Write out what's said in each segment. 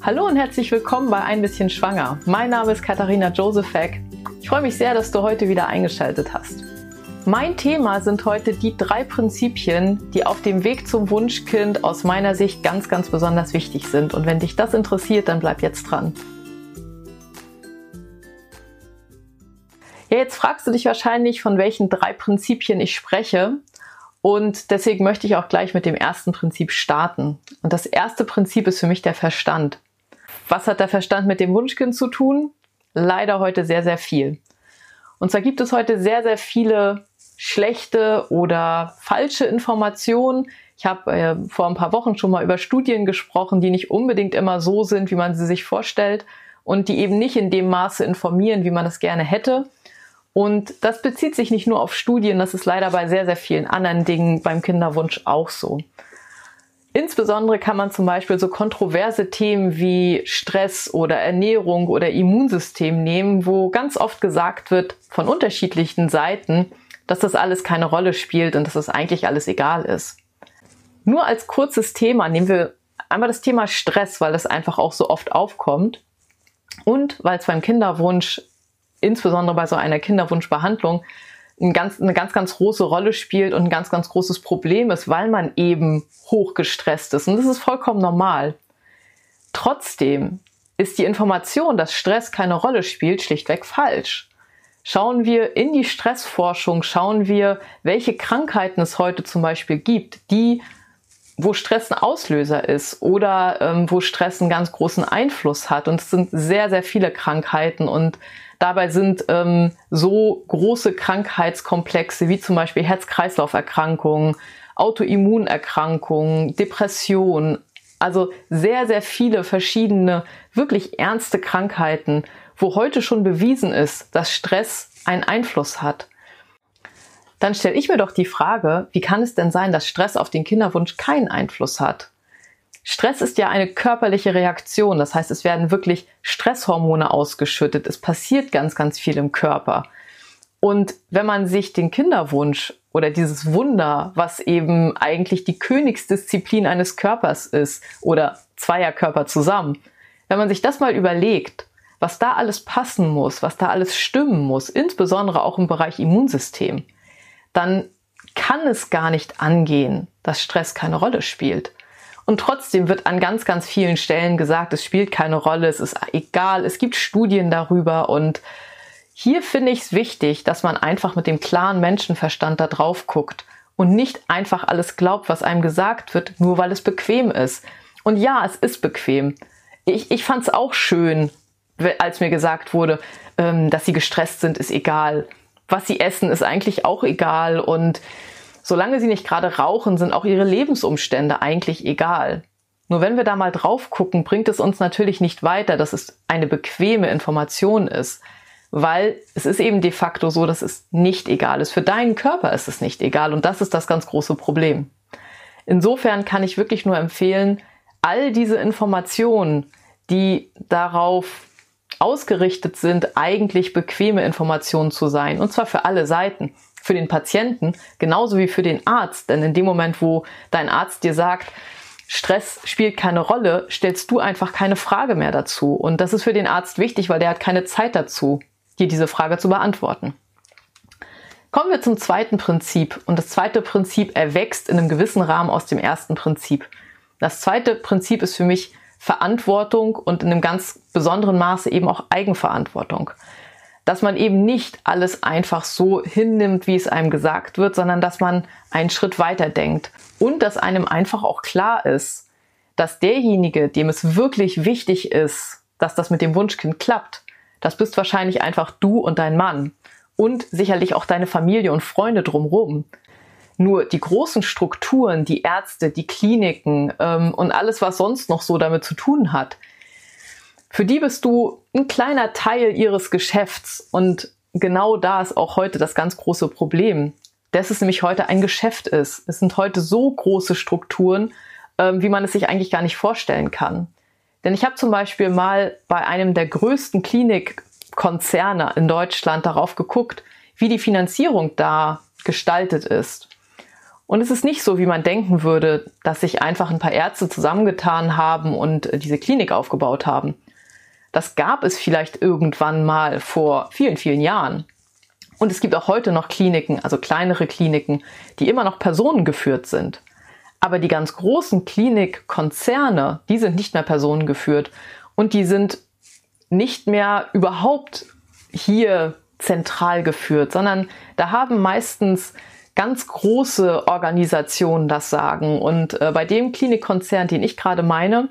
Hallo und herzlich willkommen bei Ein bisschen Schwanger. Mein Name ist Katharina Josefek. Ich freue mich sehr, dass du heute wieder eingeschaltet hast. Mein Thema sind heute die drei Prinzipien, die auf dem Weg zum Wunschkind aus meiner Sicht ganz, ganz besonders wichtig sind. Und wenn dich das interessiert, dann bleib jetzt dran. Ja, jetzt fragst du dich wahrscheinlich, von welchen drei Prinzipien ich spreche. Und deswegen möchte ich auch gleich mit dem ersten Prinzip starten. Und das erste Prinzip ist für mich der Verstand. Was hat der Verstand mit dem Wunschkind zu tun? Leider heute sehr, sehr viel. Und zwar gibt es heute sehr, sehr viele schlechte oder falsche Informationen. Ich habe äh, vor ein paar Wochen schon mal über Studien gesprochen, die nicht unbedingt immer so sind, wie man sie sich vorstellt und die eben nicht in dem Maße informieren, wie man es gerne hätte. Und das bezieht sich nicht nur auf Studien, das ist leider bei sehr, sehr vielen anderen Dingen beim Kinderwunsch auch so. Insbesondere kann man zum Beispiel so kontroverse Themen wie Stress oder Ernährung oder Immunsystem nehmen, wo ganz oft gesagt wird von unterschiedlichen Seiten, dass das alles keine Rolle spielt und dass das eigentlich alles egal ist. Nur als kurzes Thema nehmen wir einmal das Thema Stress, weil das einfach auch so oft aufkommt und weil es beim Kinderwunsch insbesondere bei so einer Kinderwunschbehandlung ein ganz, eine ganz, ganz große Rolle spielt und ein ganz, ganz großes Problem ist, weil man eben hochgestresst ist. Und das ist vollkommen normal. Trotzdem ist die Information, dass Stress keine Rolle spielt, schlichtweg falsch. Schauen wir in die Stressforschung, schauen wir, welche Krankheiten es heute zum Beispiel gibt, die, wo Stress ein Auslöser ist oder ähm, wo Stress einen ganz großen Einfluss hat. Und es sind sehr, sehr viele Krankheiten und Dabei sind ähm, so große Krankheitskomplexe wie zum Beispiel Herz-Kreislauf-Erkrankungen, Autoimmunerkrankungen, Depression, also sehr, sehr viele verschiedene, wirklich ernste Krankheiten, wo heute schon bewiesen ist, dass Stress einen Einfluss hat. Dann stelle ich mir doch die Frage, wie kann es denn sein, dass Stress auf den Kinderwunsch keinen Einfluss hat? Stress ist ja eine körperliche Reaktion. Das heißt, es werden wirklich Stresshormone ausgeschüttet. Es passiert ganz, ganz viel im Körper. Und wenn man sich den Kinderwunsch oder dieses Wunder, was eben eigentlich die Königsdisziplin eines Körpers ist oder zweier Körper zusammen, wenn man sich das mal überlegt, was da alles passen muss, was da alles stimmen muss, insbesondere auch im Bereich Immunsystem, dann kann es gar nicht angehen, dass Stress keine Rolle spielt. Und trotzdem wird an ganz, ganz vielen Stellen gesagt, es spielt keine Rolle, es ist egal, es gibt Studien darüber und hier finde ich es wichtig, dass man einfach mit dem klaren Menschenverstand da drauf guckt und nicht einfach alles glaubt, was einem gesagt wird, nur weil es bequem ist. Und ja, es ist bequem. Ich, ich fand es auch schön, als mir gesagt wurde, ähm, dass sie gestresst sind, ist egal. Was sie essen, ist eigentlich auch egal. Und Solange sie nicht gerade rauchen, sind auch ihre Lebensumstände eigentlich egal. Nur wenn wir da mal drauf gucken, bringt es uns natürlich nicht weiter, dass es eine bequeme Information ist, weil es ist eben de facto so, dass es nicht egal ist. Für deinen Körper ist es nicht egal und das ist das ganz große Problem. Insofern kann ich wirklich nur empfehlen, all diese Informationen, die darauf ausgerichtet sind, eigentlich bequeme Informationen zu sein, und zwar für alle Seiten für den Patienten genauso wie für den Arzt. Denn in dem Moment, wo dein Arzt dir sagt, Stress spielt keine Rolle, stellst du einfach keine Frage mehr dazu. Und das ist für den Arzt wichtig, weil der hat keine Zeit dazu, dir diese Frage zu beantworten. Kommen wir zum zweiten Prinzip. Und das zweite Prinzip erwächst in einem gewissen Rahmen aus dem ersten Prinzip. Das zweite Prinzip ist für mich Verantwortung und in einem ganz besonderen Maße eben auch Eigenverantwortung dass man eben nicht alles einfach so hinnimmt, wie es einem gesagt wird, sondern dass man einen Schritt weiter denkt und dass einem einfach auch klar ist, dass derjenige, dem es wirklich wichtig ist, dass das mit dem Wunschkind klappt, das bist wahrscheinlich einfach du und dein Mann und sicherlich auch deine Familie und Freunde drumherum. Nur die großen Strukturen, die Ärzte, die Kliniken ähm, und alles, was sonst noch so damit zu tun hat, für die bist du ein kleiner Teil ihres Geschäfts und genau da ist auch heute das ganz große Problem, dass es nämlich heute ein Geschäft ist. Es sind heute so große Strukturen, ähm, wie man es sich eigentlich gar nicht vorstellen kann. Denn ich habe zum Beispiel mal bei einem der größten Klinikkonzerne in Deutschland darauf geguckt, wie die Finanzierung da gestaltet ist. Und es ist nicht so, wie man denken würde, dass sich einfach ein paar Ärzte zusammengetan haben und äh, diese Klinik aufgebaut haben. Das gab es vielleicht irgendwann mal vor vielen, vielen Jahren. Und es gibt auch heute noch Kliniken, also kleinere Kliniken, die immer noch personengeführt sind. Aber die ganz großen Klinikkonzerne, die sind nicht mehr personengeführt und die sind nicht mehr überhaupt hier zentral geführt, sondern da haben meistens ganz große Organisationen das Sagen. Und äh, bei dem Klinikkonzern, den ich gerade meine,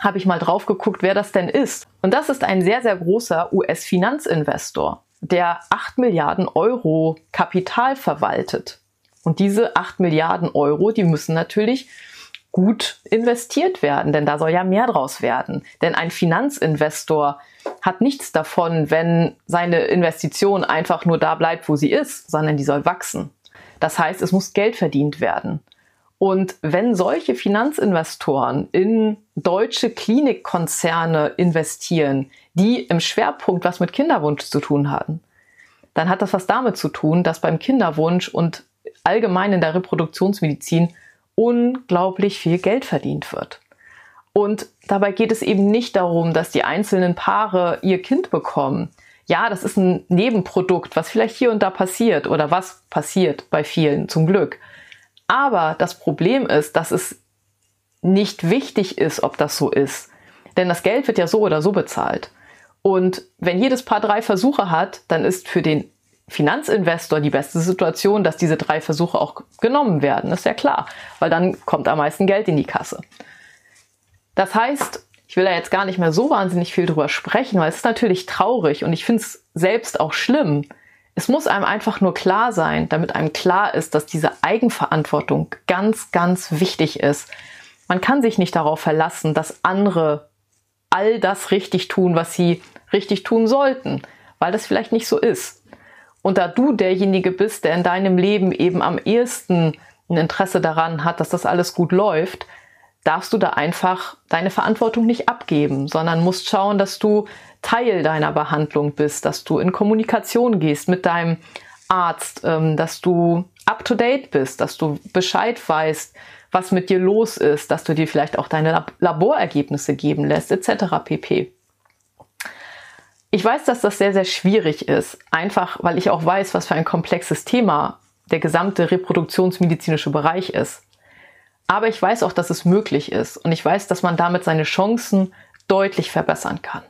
habe ich mal drauf geguckt, wer das denn ist. Und das ist ein sehr, sehr großer US-Finanzinvestor, der 8 Milliarden Euro Kapital verwaltet. Und diese 8 Milliarden Euro, die müssen natürlich gut investiert werden, denn da soll ja mehr draus werden. Denn ein Finanzinvestor hat nichts davon, wenn seine Investition einfach nur da bleibt, wo sie ist, sondern die soll wachsen. Das heißt, es muss Geld verdient werden. Und wenn solche Finanzinvestoren in deutsche Klinikkonzerne investieren, die im Schwerpunkt was mit Kinderwunsch zu tun haben, dann hat das was damit zu tun, dass beim Kinderwunsch und allgemein in der Reproduktionsmedizin unglaublich viel Geld verdient wird. Und dabei geht es eben nicht darum, dass die einzelnen Paare ihr Kind bekommen. Ja, das ist ein Nebenprodukt, was vielleicht hier und da passiert oder was passiert bei vielen zum Glück. Aber das Problem ist, dass es nicht wichtig ist, ob das so ist. Denn das Geld wird ja so oder so bezahlt. Und wenn jedes Paar drei Versuche hat, dann ist für den Finanzinvestor die beste Situation, dass diese drei Versuche auch genommen werden. ist ja klar, weil dann kommt am meisten Geld in die Kasse. Das heißt, ich will da jetzt gar nicht mehr so wahnsinnig viel drüber sprechen, weil es ist natürlich traurig und ich finde es selbst auch schlimm. Es muss einem einfach nur klar sein, damit einem klar ist, dass diese Eigenverantwortung ganz, ganz wichtig ist. Man kann sich nicht darauf verlassen, dass andere all das richtig tun, was sie richtig tun sollten, weil das vielleicht nicht so ist. Und da du derjenige bist, der in deinem Leben eben am ehesten ein Interesse daran hat, dass das alles gut läuft, darfst du da einfach deine Verantwortung nicht abgeben, sondern musst schauen, dass du Teil deiner Behandlung bist, dass du in Kommunikation gehst mit deinem Arzt, ähm, dass du up-to-date bist, dass du Bescheid weißt, was mit dir los ist, dass du dir vielleicht auch deine Laborergebnisse geben lässt, etc. pp. Ich weiß, dass das sehr, sehr schwierig ist, einfach weil ich auch weiß, was für ein komplexes Thema der gesamte reproduktionsmedizinische Bereich ist. Aber ich weiß auch, dass es möglich ist und ich weiß, dass man damit seine Chancen deutlich verbessern kann.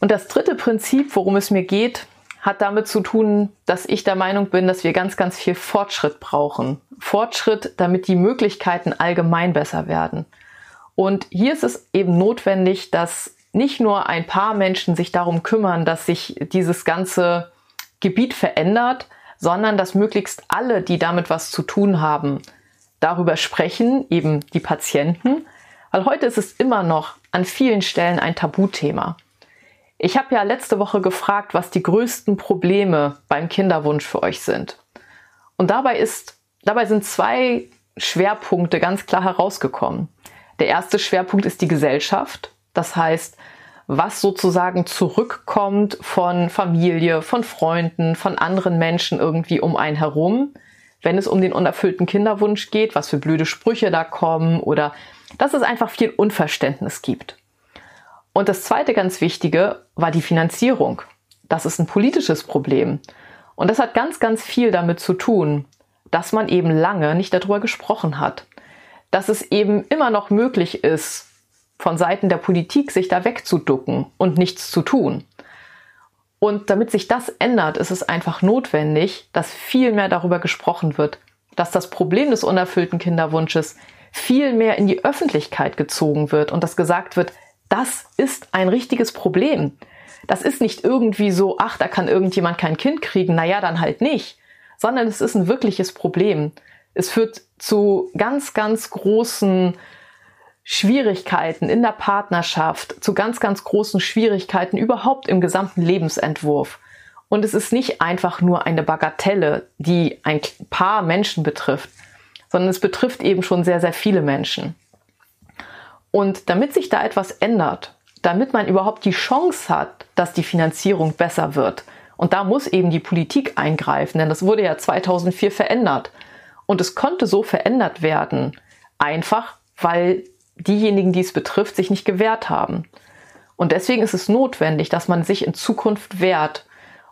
Und das dritte Prinzip, worum es mir geht, hat damit zu tun, dass ich der Meinung bin, dass wir ganz, ganz viel Fortschritt brauchen. Fortschritt, damit die Möglichkeiten allgemein besser werden. Und hier ist es eben notwendig, dass nicht nur ein paar Menschen sich darum kümmern, dass sich dieses ganze Gebiet verändert, sondern dass möglichst alle, die damit was zu tun haben, darüber sprechen, eben die Patienten, weil heute ist es immer noch an vielen Stellen ein Tabuthema. Ich habe ja letzte Woche gefragt, was die größten Probleme beim Kinderwunsch für euch sind. Und dabei ist, dabei sind zwei Schwerpunkte ganz klar herausgekommen. Der erste Schwerpunkt ist die Gesellschaft. Das heißt, was sozusagen zurückkommt von Familie, von Freunden, von anderen Menschen irgendwie um einen herum, wenn es um den unerfüllten Kinderwunsch geht, was für blöde Sprüche da kommen oder dass es einfach viel Unverständnis gibt. Und das zweite ganz wichtige war die Finanzierung. Das ist ein politisches Problem. Und das hat ganz, ganz viel damit zu tun, dass man eben lange nicht darüber gesprochen hat. Dass es eben immer noch möglich ist, von Seiten der Politik, sich da wegzuducken und nichts zu tun. Und damit sich das ändert, ist es einfach notwendig, dass viel mehr darüber gesprochen wird, dass das Problem des unerfüllten Kinderwunsches viel mehr in die Öffentlichkeit gezogen wird und dass gesagt wird, das ist ein richtiges Problem. Das ist nicht irgendwie so, ach, da kann irgendjemand kein Kind kriegen, naja, dann halt nicht, sondern es ist ein wirkliches Problem. Es führt zu ganz, ganz großen Schwierigkeiten in der Partnerschaft, zu ganz, ganz großen Schwierigkeiten überhaupt im gesamten Lebensentwurf. Und es ist nicht einfach nur eine Bagatelle, die ein paar Menschen betrifft, sondern es betrifft eben schon sehr, sehr viele Menschen. Und damit sich da etwas ändert, damit man überhaupt die Chance hat, dass die Finanzierung besser wird Und da muss eben die Politik eingreifen, denn das wurde ja 2004 verändert. Und es konnte so verändert werden, einfach weil diejenigen, die es betrifft, sich nicht gewehrt haben. Und deswegen ist es notwendig, dass man sich in Zukunft wehrt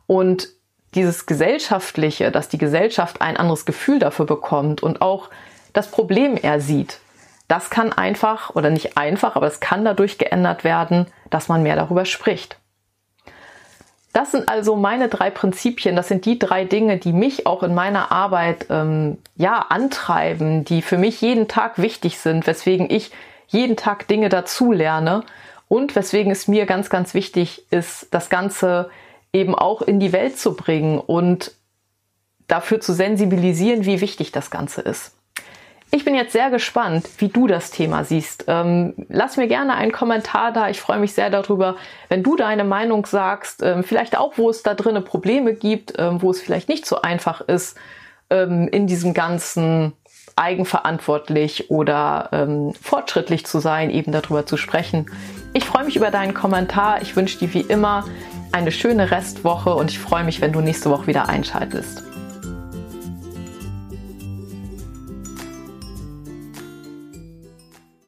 und dieses Gesellschaftliche, dass die Gesellschaft ein anderes Gefühl dafür bekommt und auch das Problem er sieht. Das kann einfach oder nicht einfach, aber es kann dadurch geändert werden, dass man mehr darüber spricht. Das sind also meine drei Prinzipien. Das sind die drei Dinge, die mich auch in meiner Arbeit ähm, ja antreiben, die für mich jeden Tag wichtig sind, weswegen ich jeden Tag Dinge dazu lerne und weswegen es mir ganz, ganz wichtig ist, das Ganze eben auch in die Welt zu bringen und dafür zu sensibilisieren, wie wichtig das Ganze ist. Ich bin jetzt sehr gespannt, wie du das Thema siehst. Ähm, lass mir gerne einen Kommentar da. Ich freue mich sehr darüber, wenn du deine Meinung sagst. Ähm, vielleicht auch, wo es da drinnen Probleme gibt, ähm, wo es vielleicht nicht so einfach ist, ähm, in diesem ganzen eigenverantwortlich oder ähm, fortschrittlich zu sein, eben darüber zu sprechen. Ich freue mich über deinen Kommentar. Ich wünsche dir wie immer eine schöne Restwoche und ich freue mich, wenn du nächste Woche wieder einschaltest.